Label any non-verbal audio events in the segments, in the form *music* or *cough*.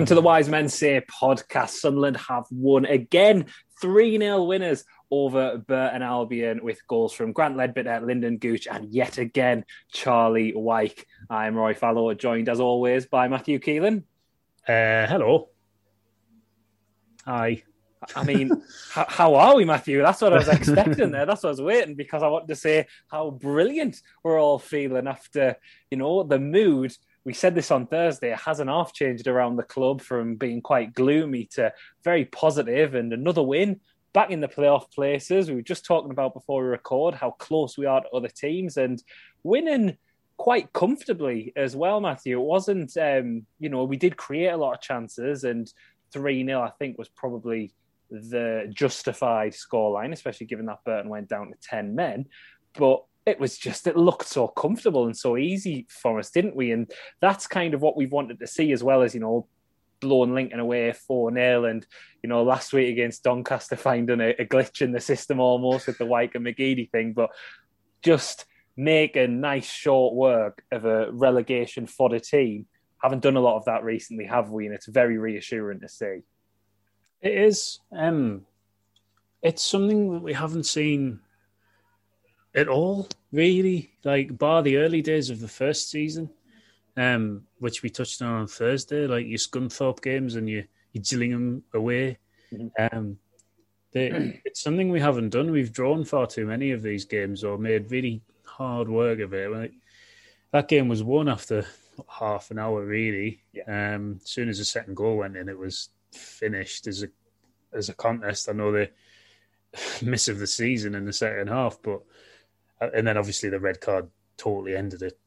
Welcome to the Wise Men Say podcast. Sunderland have won again, 3 0 winners over Burton Albion with goals from Grant Leadbitter, Lynden Gooch, and yet again, Charlie Wyke. I'm Rory Fallow, joined as always by Matthew Keeling. Uh, hello. Hi. I mean, *laughs* how, how, are we, Matthew? That's what I was expecting there. That's what I was waiting because I wanted to say how brilliant we're all feeling after, you know, the mood we said this on Thursday, it hasn't half changed around the club from being quite gloomy to very positive and another win back in the playoff places. We were just talking about before we record how close we are to other teams and winning quite comfortably as well, Matthew. It wasn't, um, you know, we did create a lot of chances and 3 0, I think, was probably the justified scoreline, especially given that Burton went down to 10 men. But it was just it looked so comfortable and so easy for us, didn't we? And that's kind of what we've wanted to see, as well as you know, blowing Lincoln away four 0 and you know last week against Doncaster *laughs* finding a, a, glitch in the system almost with the Wyke and McGeady thing, but just make a nice short work of a relegation the team. Haven't done a lot of that recently, have we? And it's very reassuring to see. It is. Um, it's something that we haven't seen at all, really. Like bar the early days of the first season, um, which we touched on on Thursday, like your Scunthorpe games and your your Gillingham away. Mm-hmm. Um, they, *clears throat* it's something we haven't done. We've drawn far too many of these games or made really hard work of it. Like, that game was won after half an hour, really. Yeah. Um, as soon as the second goal went in, it was finished as a as a contest. I know the *laughs* miss of the season in the second half, but and then obviously the red card totally ended it.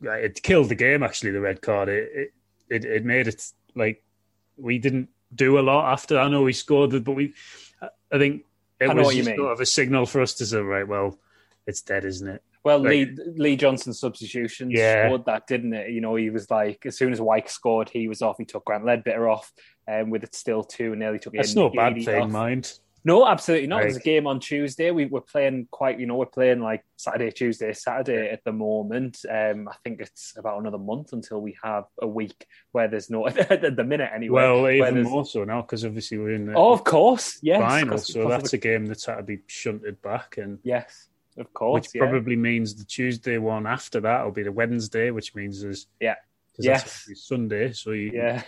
It killed the game. Actually, the red card it it it made it like we didn't do a lot after. I know we scored, but we I think it I was sort of a signal for us to say, right, well, it's dead, isn't it? Well, like, Lee Lee Johnson's substitution yeah. scored that, didn't it? You know, he was like, as soon as Wyke scored, he was off. He took Grant Leadbitter off, and um, with it still two and nearly took. It in. That's no bad thing, off. mind. No, absolutely not. Like, There's a game on Tuesday. We, are playing quite, you know, we're playing like Saturday, Tuesday, Saturday at the moment. Um, I think it's about another month until we have a week where there's no, *laughs* at the minute anyway. Well, even more so now because obviously we're in the oh, of course, yes, final. So that's a game that's had to be shunted back, and yes, of course, which yeah. probably means the Tuesday one after that will be the Wednesday, which means there's yeah, yes, Sunday. So you, yeah.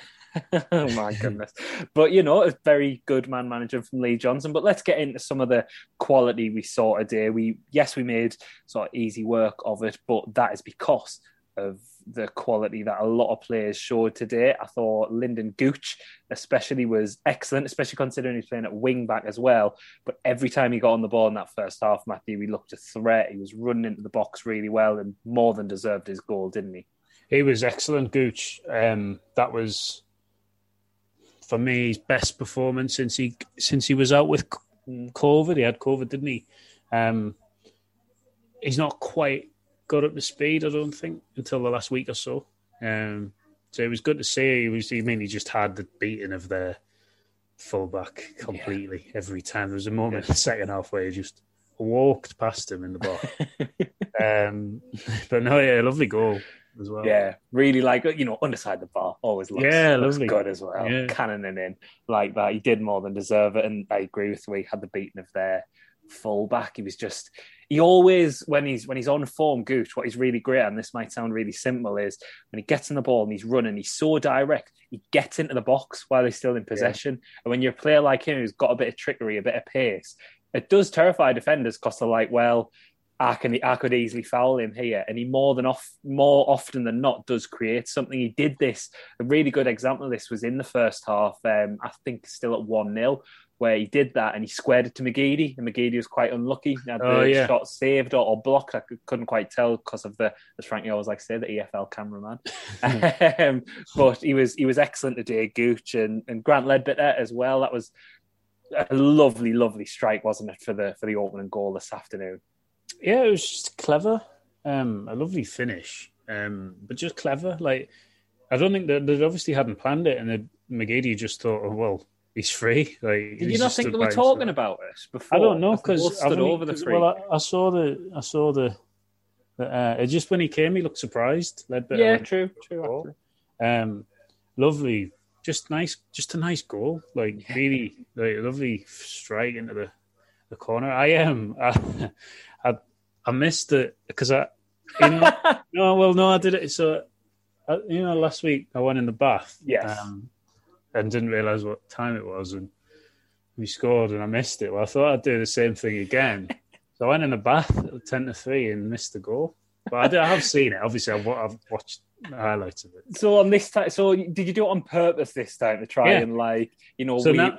*laughs* oh my goodness. But you know, a very good man manager from Lee Johnson. But let's get into some of the quality we saw today. We yes, we made sort of easy work of it, but that is because of the quality that a lot of players showed today. I thought Lynden Gooch, especially, was excellent, especially considering he's playing at wing back as well. But every time he got on the ball in that first half, Matthew, he looked a threat. He was running into the box really well and more than deserved his goal, didn't he? He was excellent, Gooch. Um, that was for me his best performance since he since he was out with COVID. He had COVID, didn't he? Um, he's not quite got up to speed, I don't think, until the last week or so. Um, so it was good to see. He was. He just had the beating of the fullback completely yeah. every time. There was a moment in the second half where he just walked past him in the box. *laughs* um, *laughs* but no, yeah, lovely goal as well. Yeah, really like you know underside the bar always looks yeah looks good as well. Yeah. Cannoning in like that, he did more than deserve it, and I agree with way he had the beating of their fullback. He was just he always when he's when he's on form, Gooch, what he's really great and this might sound really simple, is when he gets in the ball and he's running, he's so direct, he gets into the box while he's still in possession. Yeah. And when you're a player like him who's got a bit of trickery, a bit of pace, it does terrify defenders because they're like, well, I can I could easily foul him here, and he more than off more often than not does create something. He did this. A really good example of this was in the first half. Um, I think still at one 0 where he did that and he squared it to McGeady, and McGeady was quite unlucky. He had oh, the yeah. shot saved or, or, blocked. I couldn't quite tell because of the, as Frankie always like to say, the EFL cameraman. *laughs* *laughs* um, but he was he was excellent today, Gooch and, and Grant Leadbitter as well. That was a lovely, lovely strike, wasn't it, for the for the opening goal this afternoon? Yeah, it was just clever. Um, a lovely finish, um, but just clever. Like I don't think that they obviously hadn't planned it, and the, McGeady just thought, oh, well, he's free. *laughs* Like, did you not think they were talking about this before? I don't know because over the free. Well, I, I, saw the I saw the. Uh, it just when he came, he looked surprised. Leadbitter yeah, true, true. Um, lovely, just nice, just a nice goal. Like really, like lovely strike into the, the corner. I am. Um, *laughs* I, I, I missed it because I, you know, *laughs* no, well, no, I did it. So, uh, you know, last week I went in the bath. Yes. Um, and didn't realize what time it was, and we scored, and I missed it. Well, I thought I'd do the same thing again, *laughs* so I went in the bath at ten to three and missed the goal. But I, did, I have seen it. Obviously, I've, I've watched highlights of it. So on this time, so did you do it on purpose this time to try yeah. and like you know? So we... now,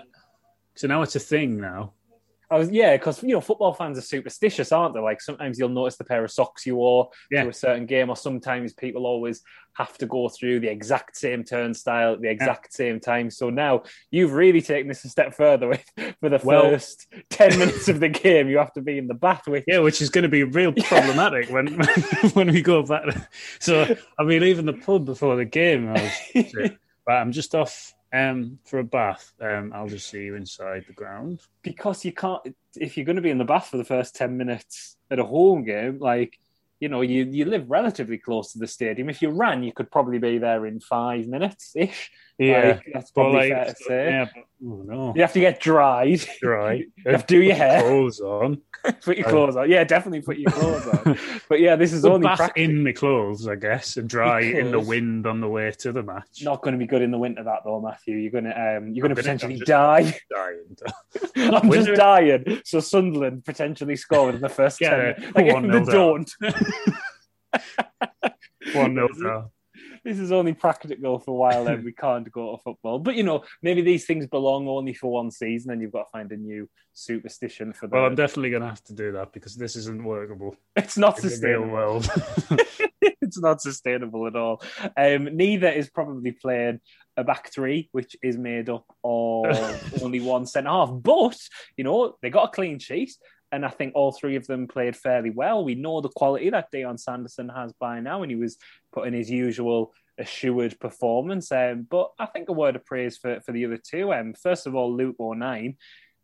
so now it's a thing now. I was yeah, because you know football fans are superstitious, aren't they? Like sometimes you'll notice the pair of socks you wore yeah. to a certain game, or sometimes people always have to go through the exact same turnstile at the exact yeah. same time. So now you've really taken this a step further. With, for the well, first ten minutes of the game, you have to be in the bath. Which yeah, which is going to be real problematic when *laughs* when we go back. So I mean, even the pub before the game, I was, *laughs* but I'm just off um, for a bath, um, I'll just see you inside the ground. Because you can't, if you're going to be in the bath for the first 10 minutes at a home game, like, you know, you, you live relatively close to the stadium. If you ran, you could probably be there in five minutes ish. Yeah, like, that's probably like, fair to say. Yeah, but, oh no. You have to get dried. *laughs* Dry. *laughs* you have to do your hair. Clothes on. *laughs* put your clothes on. Yeah, definitely put your clothes on. But yeah, this is only bath in the clothes, I guess, and dry in the wind on the way to the match. Not going to be good in the winter, that though, Matthew. You're going to um, you're going to potentially die. Dying. I'm just dying. So Sunderland potentially scored in the first yeah, ten. Like, they don't. *laughs* One nil this is only practical for a while then we can't go to football. But you know, maybe these things belong only for one season and you've got to find a new superstition for that. Well, I'm definitely gonna have to do that because this isn't workable. *laughs* It's not sustainable. world. *laughs* it's not sustainable at all. Um, neither is probably playing a back three, which is made up of only one centre half. But you know, they got a clean sheet and I think all three of them played fairly well. We know the quality that Dion Sanderson has by now, and he was putting his usual assured performance. Um, but I think a word of praise for, for the other two. Um, first of all, Luke O'Nien.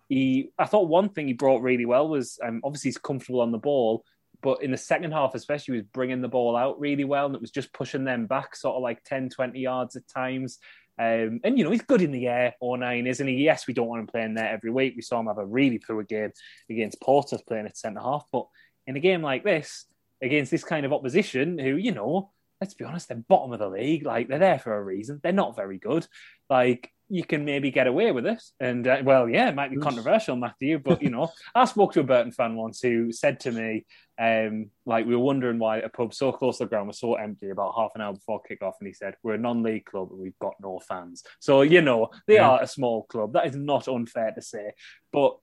He, I thought one thing he brought really well was um, obviously he's comfortable on the ball, but in the second half, especially, he was bringing the ball out really well, and it was just pushing them back, sort of like 10, 20 yards at times. Um, and you know he's good in the air, O'Nien, isn't he? Yes, we don't want him playing there every week. We saw him have a really poor game against Portsmouth playing at centre half, but in a game like this, against this kind of opposition, who you know, let's be honest, they're bottom of the league. Like they're there for a reason. They're not very good. Like you can maybe get away with it. And uh, well, yeah, it might be controversial, Matthew, but you know, *laughs* I spoke to a Burton fan once who said to me, um, like we were wondering why a pub so close to the ground was so empty about half an hour before kickoff, and he said, "We're a non-league club and we've got no fans." So you know, they yeah. are a small club. That is not unfair to say, but.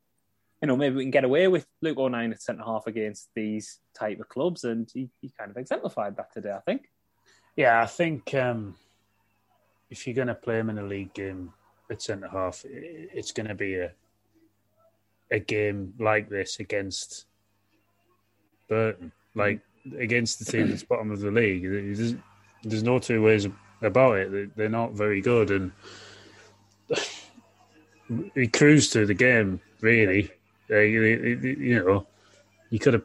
You know, maybe we can get away with Luke O'Nien at centre half against these type of clubs, and he, he kind of exemplified that today. I think. Yeah, I think um, if you're going to play him in a league game at centre half, it's going to be a a game like this against Burton, like against the team that's bottom of the league. There's, there's no two ways about it. They're not very good, and *sighs* he cruised through the game. Really, you, you know, you could have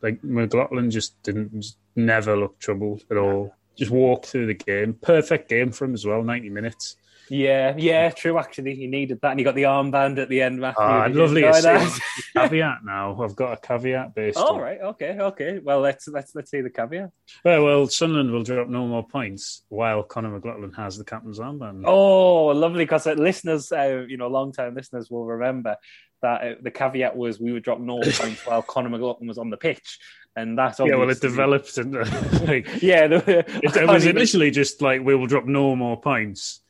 like McLaughlin just didn't just never look troubled at all just walk through the game. Perfect game for him as well, 90 minutes. Yeah, yeah, true. Actually, he needed that, and he got the armband at the end. Matthew, Ah, lovely *laughs* caveat now. I've got a caveat based. All on- right, okay, okay. Well, let's let's let's see the caveat. Well, well, Sunderland will drop no more points while Conor McLaughlin has the captain's armband. Oh, lovely! Because listeners, uh, you know, long-time listeners will remember that uh, the caveat was we would drop no points while Conor McLaughlin was on the pitch, and that's yeah, well, it obviously- developed into *laughs* like *laughs* Yeah, the, it, *laughs* was initially just like we will drop no more points,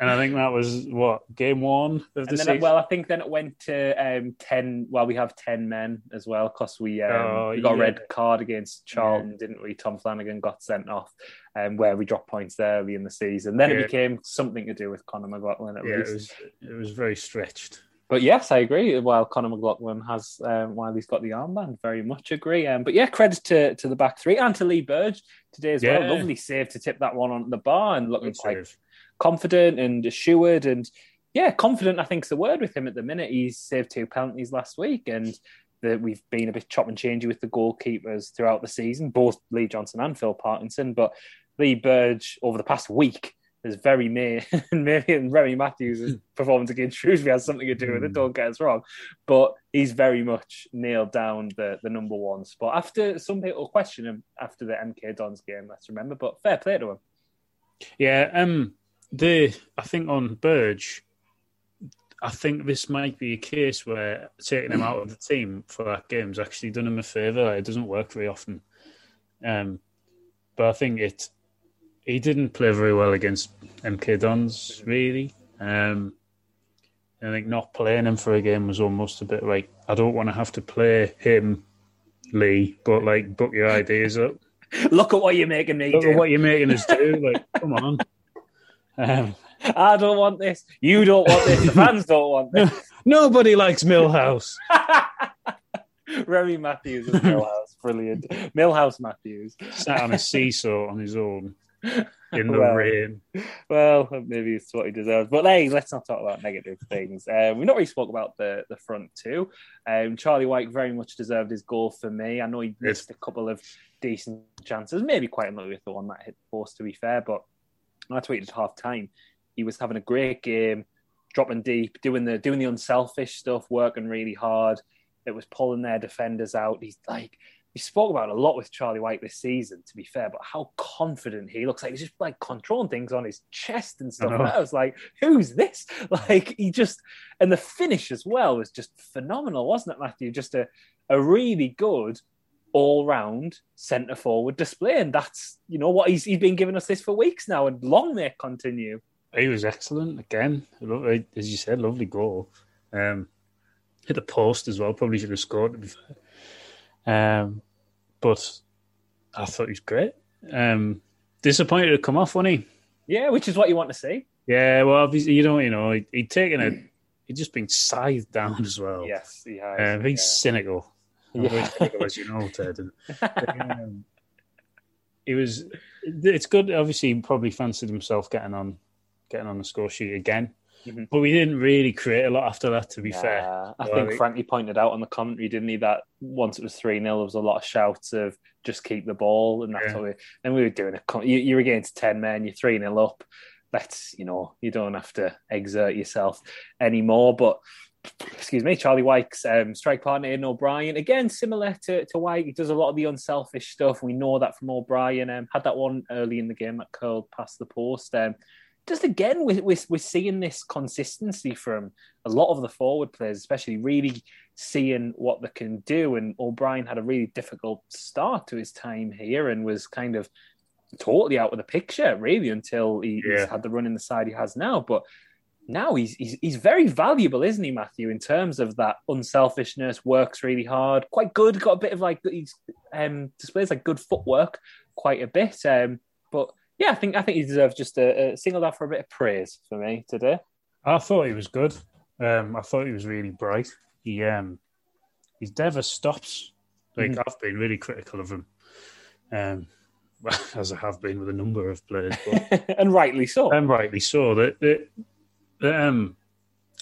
and I think that was what game one of the And then, season. well, I think then it went to um, ten. Well, we have ten men as well because we um, Oh, we got a yeah. red card against Charlton, didn't we? Tom Flanagan got sent off, um, where we dropped points early in the season. Then Yeah. it became something to do with Conor McLaughlin at yeah, least. it was it was very stretched. But yes, I agree. While Conor McLaughlin has, um, while he's got the armband, very much agree. Um, but yeah, credit to, to the back three and to Lee Burge today as Yeah. well. Lovely save to tip that one on the bar and looking Good quite save. confident and assured and yeah, confident. I think's the word with him at the minute. He's saved two penalties last week, and the, we've been a bit chop and changey with the goalkeepers throughout the season, both Lee Johnson and Phil Parkinson. But Lee Burge over the past week has very may *laughs* maybe and Remy Matthews' *laughs* performance against Shrewsbury has something to do with it. Don't get us wrong, but he's very much nailed down the the number one spot. After some people question him after the MK Dons game, let's remember. But fair play to him. Yeah, um, the I think on Burge, I think this might be a case where taking him out of the team for that game's actually done him a favour. It doesn't work very often, um, but I think it. He didn't play very well against MK Dons, really. Um, I think not playing him for a game was almost a bit like I don't want to have to play him, Lee, but like book your ideas up. *laughs* Look at what you're making me Look do. at what you're making us do. Like, *laughs* come on. Um, I don't want this. You don't want this. The fans don't want this. *laughs* Nobody likes Milhouse. Remy Matthews is Milhouse. Brilliant. Milhouse Matthews. Sat on a seesaw on his own in the Well. rain. Well, maybe it's what he deserves. But hey, let's not talk about negative things. Um, we've not really spoke about the, the front two. Um, Charlie Wyke very much deserved his goal for me. I know he missed a couple of decent chances, maybe quite unlucky with the one that hit the post, to be fair. But I tweeted half time, he was having a great game, dropping deep, doing the doing the unselfish stuff, working really hard. It was pulling their defenders out. He's like we spoke about a lot with Charlie Wyke this season, to be fair, but how confident he looks like he's just like controlling things on his chest and stuff. I. And I was like, who's this? *laughs* Like he just and the finish as well was just phenomenal, wasn't it, Matthew? Just a, a really good all round centre forward display. And that's you know what he's he's been giving us this for weeks now, and long may it continue. He was excellent again. As you said, lovely goal. Um, hit the post as well. Probably should have scored. To be fair, um, but I thought he was great. Um, disappointed to come off, wasn't he? Yeah, which is what you want to see. Yeah, well, obviously, you don't, you know, he, he'd taken a, he'd just been scythed down as well. Yes, he has. Um, he's cynical. I'm Yeah. cynical, as you know, *laughs* Ted. And, um, he was. It's good. Obviously, he probably fancied himself getting on, getting on the score sheet again. Mhm. But we didn't really create a lot after that. To be Nah, fair, I Well, think it- Frankie pointed out on the commentary, didn't he, that once it was 3 0, there was a lot of shouts of just keep the ball. And that's Yeah. what we, and we were doing. You, you're against 10 men, you're 3 0 up. Let's, you know, you don't have to exert yourself anymore. But, excuse me, Charlie Wyke's um, strike partner, Aidan O'Brien, again, similar to, to Wyke, he does a lot of the unselfish stuff. We know that from O'Brien. Um, had that one early in the game that curled past the post. Um, just again, we're, we're, we're seeing this consistency from a lot of the forward players, especially really seeing what they can do. And O'Brien had a really difficult start to his time here and was kind of totally out of the picture, really, until he, he's had the run in the side he has now. But now he's, he's he's very valuable, isn't he, Matthew? In terms of that unselfishness, works really hard, quite good. Got a bit of like he's um, displays like good footwork, quite a bit. Um, but yeah, I think I think he deserves just a, a singled out for a bit of praise for me today. I thought he was good. Um, I thought he was really bright. He um, he never stops. Like Mhm. I've been really critical of him, um, *laughs* as I have been with a number of players, but *laughs* and rightly so. and rightly so. That, that, that um,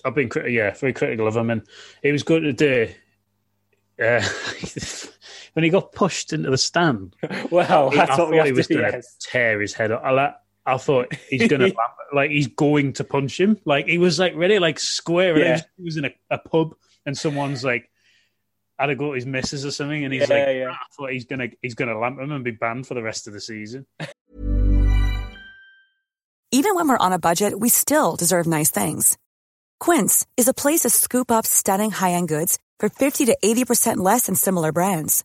I've been criti- yeah, very critical of him, and it was good today. Uh, *laughs* when he got pushed into the stand, *laughs* well, I that's what we thought have he was going to yes. tear his head off. I, like, I thought he's gonna *laughs* like he's going to punch him. Like he was like ready, like square. Yeah. He was in a, a pub and someone's like had to go to his missus or something, and he's Yeah, like, yeah. I thought he's gonna he's gonna lamp him and be banned for the rest of the season. Even when we're on a budget, we still deserve nice things. Quince is a place to scoop up stunning high-end goods for 50 to 80% less than similar brands.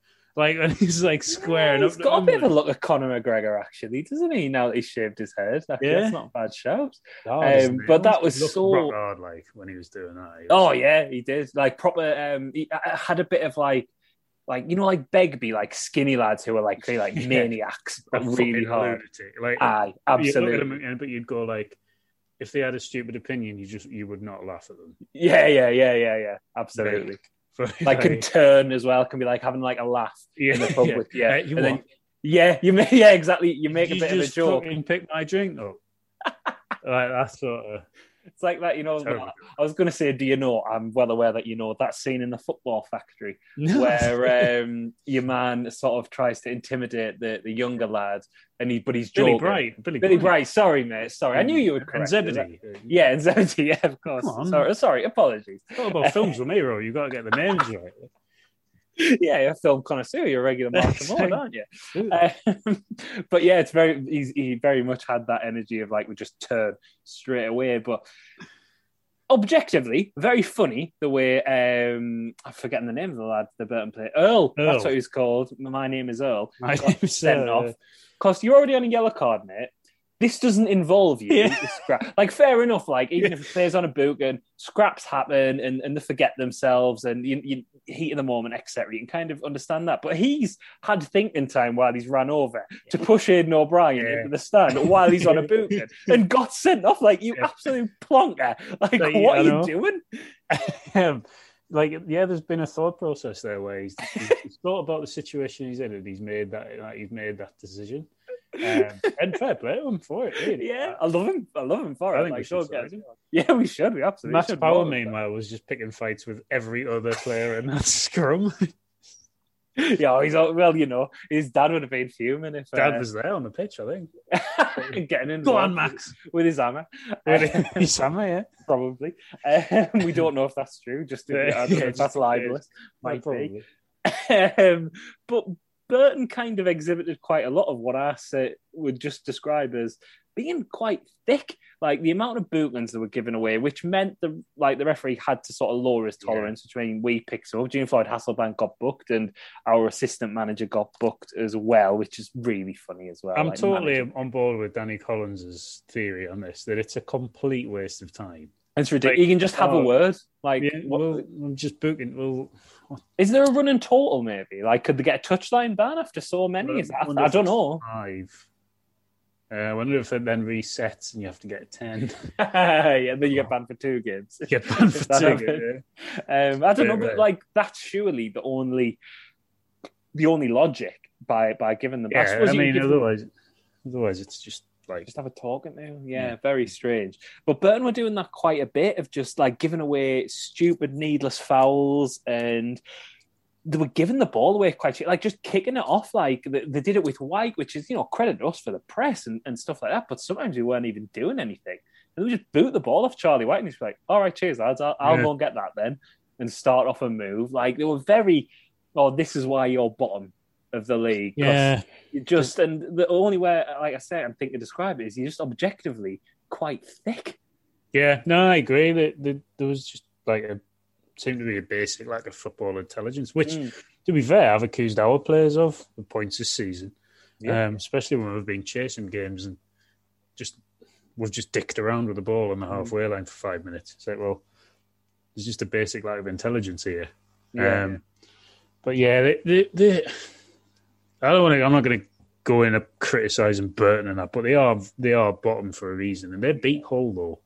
like *laughs* when he's like squaring He's up. got a bit of a look at Conor McGregor, actually, doesn't he? Now that he's shaved his head, Yeah. that's not a bad shout. Oh, Um, but that was so- hard, like when he was doing that. Was- Oh yeah, he did. Like proper. Um, he I- I had a bit of like, like you know, like Begbie, like skinny lads who are like clearly like *laughs* Yeah. maniacs, but really hard. lunatic. Like, Aye, you look at absolutely. and- but you'd go like, if they had a stupid opinion, you just you would not laugh at them. Yeah, yeah, yeah, yeah, yeah. Absolutely. *laughs* Like can turn as well. Can be like having like a laugh yeah, *laughs* in the pub yeah. with yeah. Uh, you and then yeah, you make yeah exactly. You make Did a you bit of a joke. fucking pick my drink up. *laughs* like that sort of. It's like that, you know. Terrible. I was going to say, do you know? I'm well aware that you know that scene in the football factory *laughs* No. where um, your man sort of tries to intimidate the, the younger lad, and he but he's Billy joking. Bright, Billy, Billy Bright. Sorry, mate. Sorry, I knew you would and correct. me. Zebedee. Yeah, and Zebedee. Yeah, of course. Come on. Sorry, sorry. Apologies. Talk about films with me, bro. You got to get the names right. *laughs* yeah, you're a film connoisseur. You're a regular *laughs* Martin aren't you? Um, *laughs* but yeah, it's very he's, he very much had that energy of like we just turn straight away. But objectively, very funny the way um I'm forgetting the name of the lad the Burton play. Earl, Earl. that's what he's called. My name is Earl. My name's, sent uh, off. Cause you're already on a yellow card, mate. This doesn't involve you. Yeah. Scrap. Like fair enough. Like even if it plays on a boot and scraps happen and, and they forget themselves and you, you heat of the moment, etc. You can kind of understand that. But he's had thinking time while he's ran over to push Aidan O'Brien Yeah. into the stand while he's on a boot *laughs* and got sent off. Like you Yeah. absolute plonker. Like Like, what are you doing? *laughs* um, like yeah, there's been a thought process there where he's, he's, he's thought about the situation he's in and he's made that like, he's made that decision. Um, and fair play to him for it. Really. Yeah, I love him. I love him for I it. think we Like, should get- him. *laughs* Yeah, we should. We absolutely Matt should. Power, meanwhile, was just picking fights with every other player in that *laughs* scrum. Yeah, he's all, well, you know, his dad would have been fuming if Dad uh, was there on the pitch, I think. *laughs* getting in. Go on, Max. with his hammer. He's Sammy, yeah. probably. Um, we don't know if that's true. Just to, Yeah, I yeah, if that's just in libelous. Might be. Um, but Burton kind of exhibited quite a lot of what I say, would just describe as being quite thick. Like the amount of bootlands that were given away, which meant the like the referee had to sort of lower his Yeah. tolerance, which means we picked some up. Jimmy Floyd Hasselbaink got booked, and our assistant manager got booked as well, which is really funny as well. I'm Like, totally managing- on board with Danny Collins' theory on this that it's a complete waste of time. It's ridiculous. like, you can just have a oh, word. Like, Yeah, what- well, I'm just booking. Well, is there a running total? Maybe like, could they get a touchline ban after so many? Is that, wonder I don't know. Five. Uh, I wonder if it then resets and you have to get a ten. *laughs* yeah, then you get banned for two games. You get banned *laughs* for two. happened. Um, I don't know, but right. like that's surely the only, the only logic by by giving them. Yeah, suppose I mean, give them- otherwise, otherwise it's just like just have a talk at now. Yeah, Yeah. very strange. But Burton were doing that quite a bit of just like giving away stupid, needless fouls, and they were giving the ball away quite like just kicking it off. Like they, they did it with Wyke, which is you know credit to us for the press and, and stuff like that. But sometimes we weren't even doing anything. And we just boot the ball off Charlie Wyke, and he's like, "All right, cheers, lads. I'll, I'll Yeah. go and get that then," and start off a move. Like they were very. Oh, this is why you're bottom of the league. yeah, just and the only way, like I said, I'm thinking to describe it is you're just objectively quite thick. Yeah, no, I agree. That there was just like a seemed to be a basic lack of football intelligence, which, mm. to be fair, I've accused our players of the points this season, yeah. um, especially when we've been chasing games and just we've just dicked around with the ball on the mm. halfway line for five minutes. It's like, well, there's just a basic lack of intelligence here. Yeah. Um, but yeah, they, they, they, I don't want to. I'm not going to go in and criticizing Burton and that, but they are they are bottom for a reason, and they beat Hull though.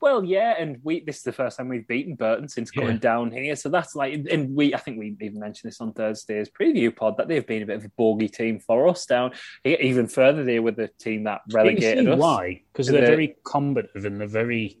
Well, yeah, and we this is the first time we've beaten Burton since yeah. going down here, so that's like, and we I think we even mentioned this on Thursday's preview pod that they've been a bit of a bogey team for us down even further there with the team that relegated us. Why? Because they're the, very combative and they're very.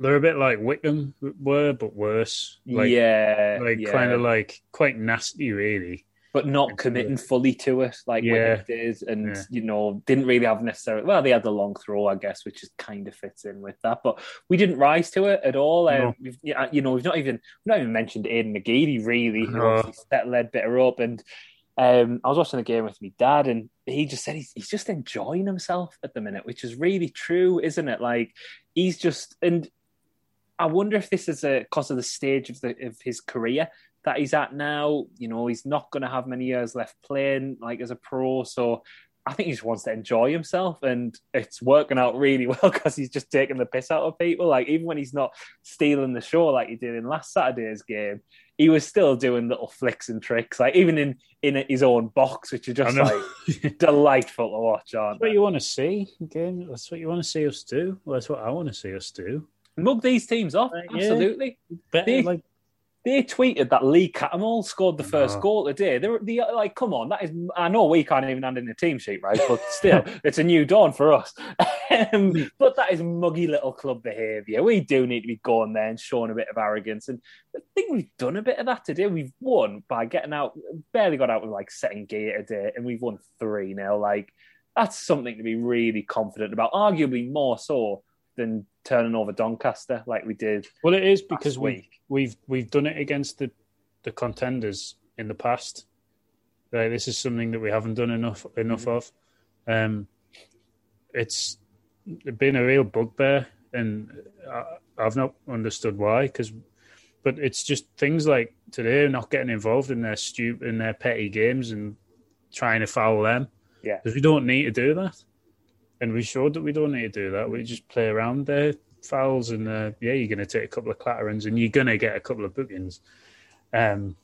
They're a bit like Wycombe were, but worse. Like, yeah, like yeah. kind of like quite nasty, really but not committing fully to it like yeah. it is, and yeah. you know didn't really have necessarily. Well, they had the long throw, I guess, which just kind of fits in with that. But we didn't rise to it at all. No. Um, we've, you know, we've not even we've not even mentioned Aiden McGeady really, who no. set Leadbitter up. And um, I was watching the game with my dad, and he just said he's, he's just enjoying himself at the minute, which is really true, isn't it? Like he's just and. I wonder if this is a cause of the stage of the of his career that he's at now. You know, he's not going to have many years left playing like as a pro. So I think he just wants to enjoy himself, and it's working out really *laughs* well because he's just taking the piss out of people. Like even when he's not stealing the show like he did in last Saturday's game, he was still doing little flicks and tricks, like even in in his own box, which are just like *laughs* delightful to watch. Aren't that's what you want to see, game. That's what you want to see us do. Well, that's what I want to see us do. Mug these teams off, absolutely. Better, they, like they tweeted that Lee Cattermole scored the first no. goal today. They're, they like, come on, that is. I know we can't even hand in the team sheet, right? But still, *laughs* it's a new dawn for us. *laughs* um, but that is muggy little club behaviour. We do need to be going there and showing a bit of arrogance. And I think we've done a bit of that today. We've won by getting out, barely got out with like setting gear today, and we've won 3 0. Like, that's something to be really confident about, arguably more so than turning over Doncaster like we did. Well, it is because we we've we've done it against the the contenders in the past. Like, this is something that we haven't done enough enough mm-hmm. of. Um, it's been a real bugbear, and I, I've not understood why. Because, but it's just things like today not getting involved in their stupid in their petty games and trying to foul them. Yeah, because we don't need to do that and we showed that we don't need to do that. We just play around there, fouls, and uh, yeah, you're going to take a couple of clatterings and you're going to get a couple of bookings. Um,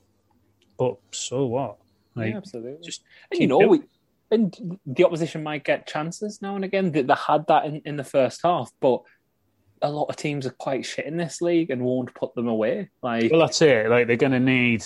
but so what? Like, yeah, absolutely. Just and you know, we, and the opposition might get chances now and again. They, they had that in, in the first half, but a lot of teams are quite shit in this league and won't put them away. Like, well, that's it. Like they're going to need,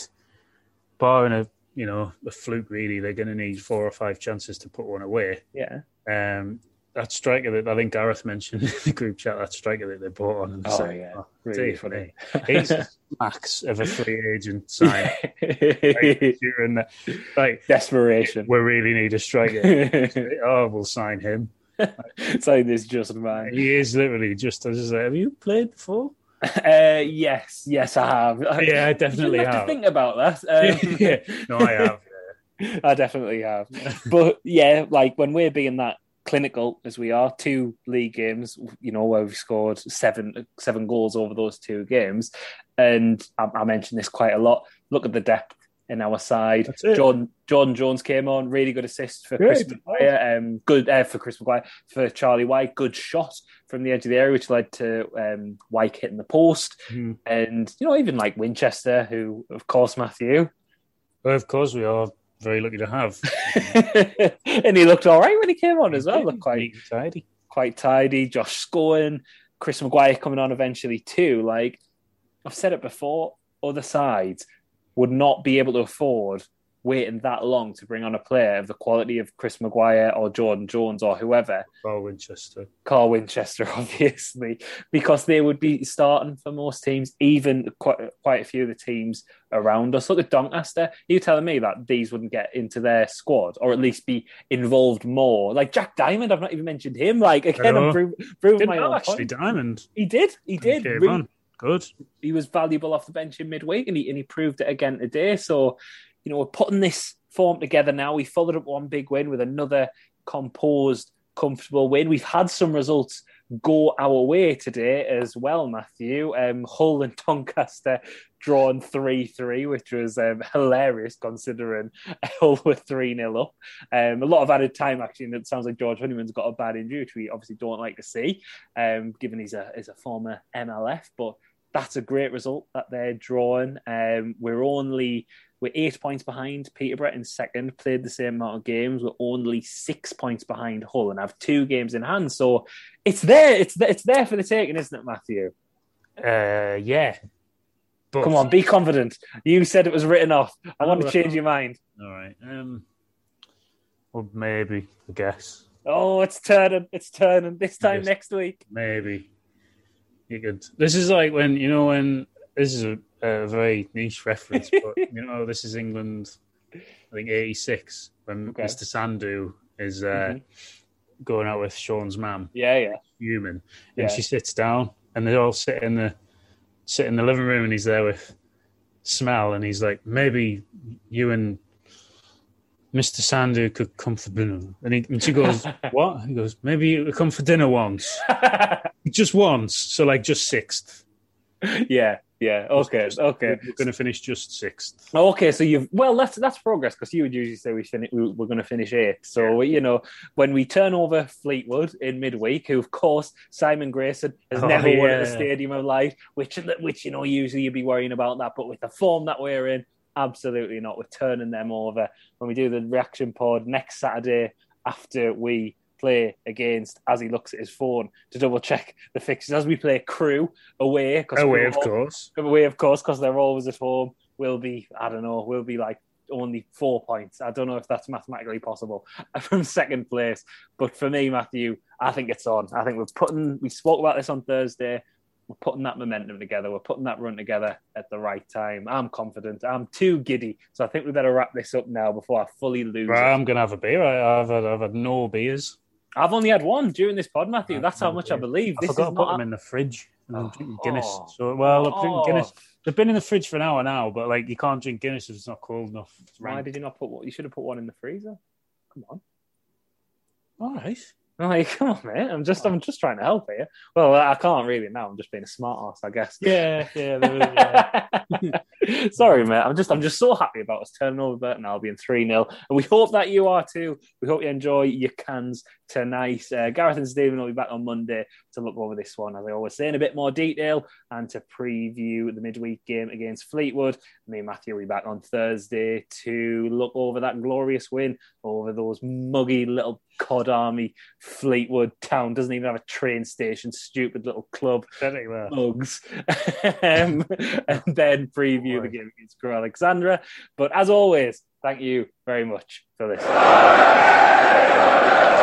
barring a you know a fluke, really, they're going to need four or five chances to put one away. Yeah. Um, that striker that I think Gareth mentioned in the group chat, that striker that they bought on. oh, yeah. Oh, really funny. He's a *laughs* max of a free agent sign. like, like, Desperation. We really need a striker. *laughs* oh, we'll sign him. *laughs* Sign this just man. He is literally just as have you played before? Uh, yes, yes, I have. Yeah, I definitely have. have. To think about that. Um, yeah. No, I have. Yeah. I definitely have. But yeah, like when we're being that clinical as we are, two league games, you know, where we've scored seven seven goals over those two games. And I, I mentioned this quite a lot. Look at the depth in our side. John Jordan Jones came on, really good assist for Chris Maguire, um, good uh, for Chris Maguire for Charlie Wyke, good shot from the edge of the area, which led to um, Wyke hitting the post, mm. and you know even like Winchester, who of course Matthew. Well, of course we are very lucky to have. *laughs* and he looked all right when he came on as well. Looked quite tidy. Quite tidy. Josh scoring, Chris Maguire coming on eventually too. Like I've said it before, other sides would not be able to afford waiting that long to bring on a player of the quality of Chris Maguire or Jordan Jones or whoever. Carl Winchester. Carl Winchester, *laughs* obviously, because they would be starting for most teams, even quite, quite a few of the teams around us. Look at Doncaster. You telling me that these wouldn't get into their squad or at least be involved more? Like Jack Diamond, I've not even mentioned him. Like again, I'm proving my own actually point. Diamond. He did. He did. Really, Good. He was valuable off the bench in midweek, and he and he proved it again today. So you know, we're putting this form together now. We followed up one big win with another composed, comfortable win. We've had some results go our way today as well, Matthew. Um, Hull and *laughs* Doncaster drawn 3 3, which was um, hilarious considering *laughs* Hull were 3 0 up. Um, a lot of added time, actually, and it sounds like George Honeyman's got a bad injury, which we obviously don't like to see, um, given he's a, he's a former MLF. But that's a great result that they're drawing. Um, we're only we're eight points behind Peterborough in second, played the same amount of games. We're only six points behind Hull and have two games in hand. So it's there. It's there, it's there for the taking, isn't it, Matthew? Uh, yeah. But... Come on, be confident. You said it was written off. I want to change your mind. All right. Um, well, maybe, I guess. Oh, it's turning. It's turning. This time next week. Maybe. You could. This is like when, you know, when this is a a very niche reference, but *laughs* you know, this is England. I think '86 when okay. Mr. Sandu is uh, mm-hmm. going out with Sean's mum. Yeah, yeah. Human, and yeah. she sits down, and they all sit in the sit in the living room, and he's there with Smell, and he's like, maybe you and Mr. Sandu could come for dinner. And, he, and she goes, *laughs* What? He goes, Maybe you come for dinner once. *laughs* just once. So, like, just sixth. Yeah. Yeah. Okay. Okay. We're going to finish just sixth. Okay. So you've well, that's that's progress because you would usually say we finish. We're going to finish eighth. So yeah. you know when we turn over Fleetwood in midweek, who of course Simon Grayson has oh, never yeah. won at the Stadium of Light, which which you know usually you'd be worrying about that, but with the form that we're in, absolutely not. We're turning them over when we do the reaction pod next Saturday after we play against as he looks at his phone to double check the fixtures as we play Crewe away. Cause away, of course. Away, of course, because they're always at home. We'll be, I don't know, we'll be like only four points. I don't know if that's mathematically possible *laughs* from second place. But for me, Matthew, I think it's on. I think we're putting, we spoke about this on Thursday. We're putting that momentum together. We're putting that run together at the right time. I'm confident. I'm too giddy. So I think we better wrap this up now before I fully lose. Well, I'm going to have a beer. I've had, I've had no beers. I've only had one during this pod, Matthew. That's how much I believe. I this forgot to put them in the fridge. And I'm drinking oh. Guinness. So, well, I'm drinking oh. Guinness. They've been in the fridge for an hour now, but like you can't drink Guinness if it's not cold enough. Why did you not put? You should have put one in the freezer. Come on. All right. Like, *laughs* come on, mate. I'm just, I'm just trying to help here. Well, I can't really now. I'm just being a smart ass, I guess. Yeah, yeah. yeah. *laughs* Sorry, mate. I'm just, I'm just so happy about us turning over Burton Albion three 0 and we hope that you are too. We hope you enjoy your cans tonight. Uh, Gareth and Stephen will be back on Monday to look over this one, as I always say, in a bit more detail and to preview the midweek game against Fleetwood. Me and Matthew will be back on Thursday to look over that glorious win over those muggy little cod army Fleetwood town. Doesn't even have a train station. Stupid little club. Mugs. *laughs* um, and then preview oh, the game against Crewe Alexandra. But as always, thank you very much for this. *laughs*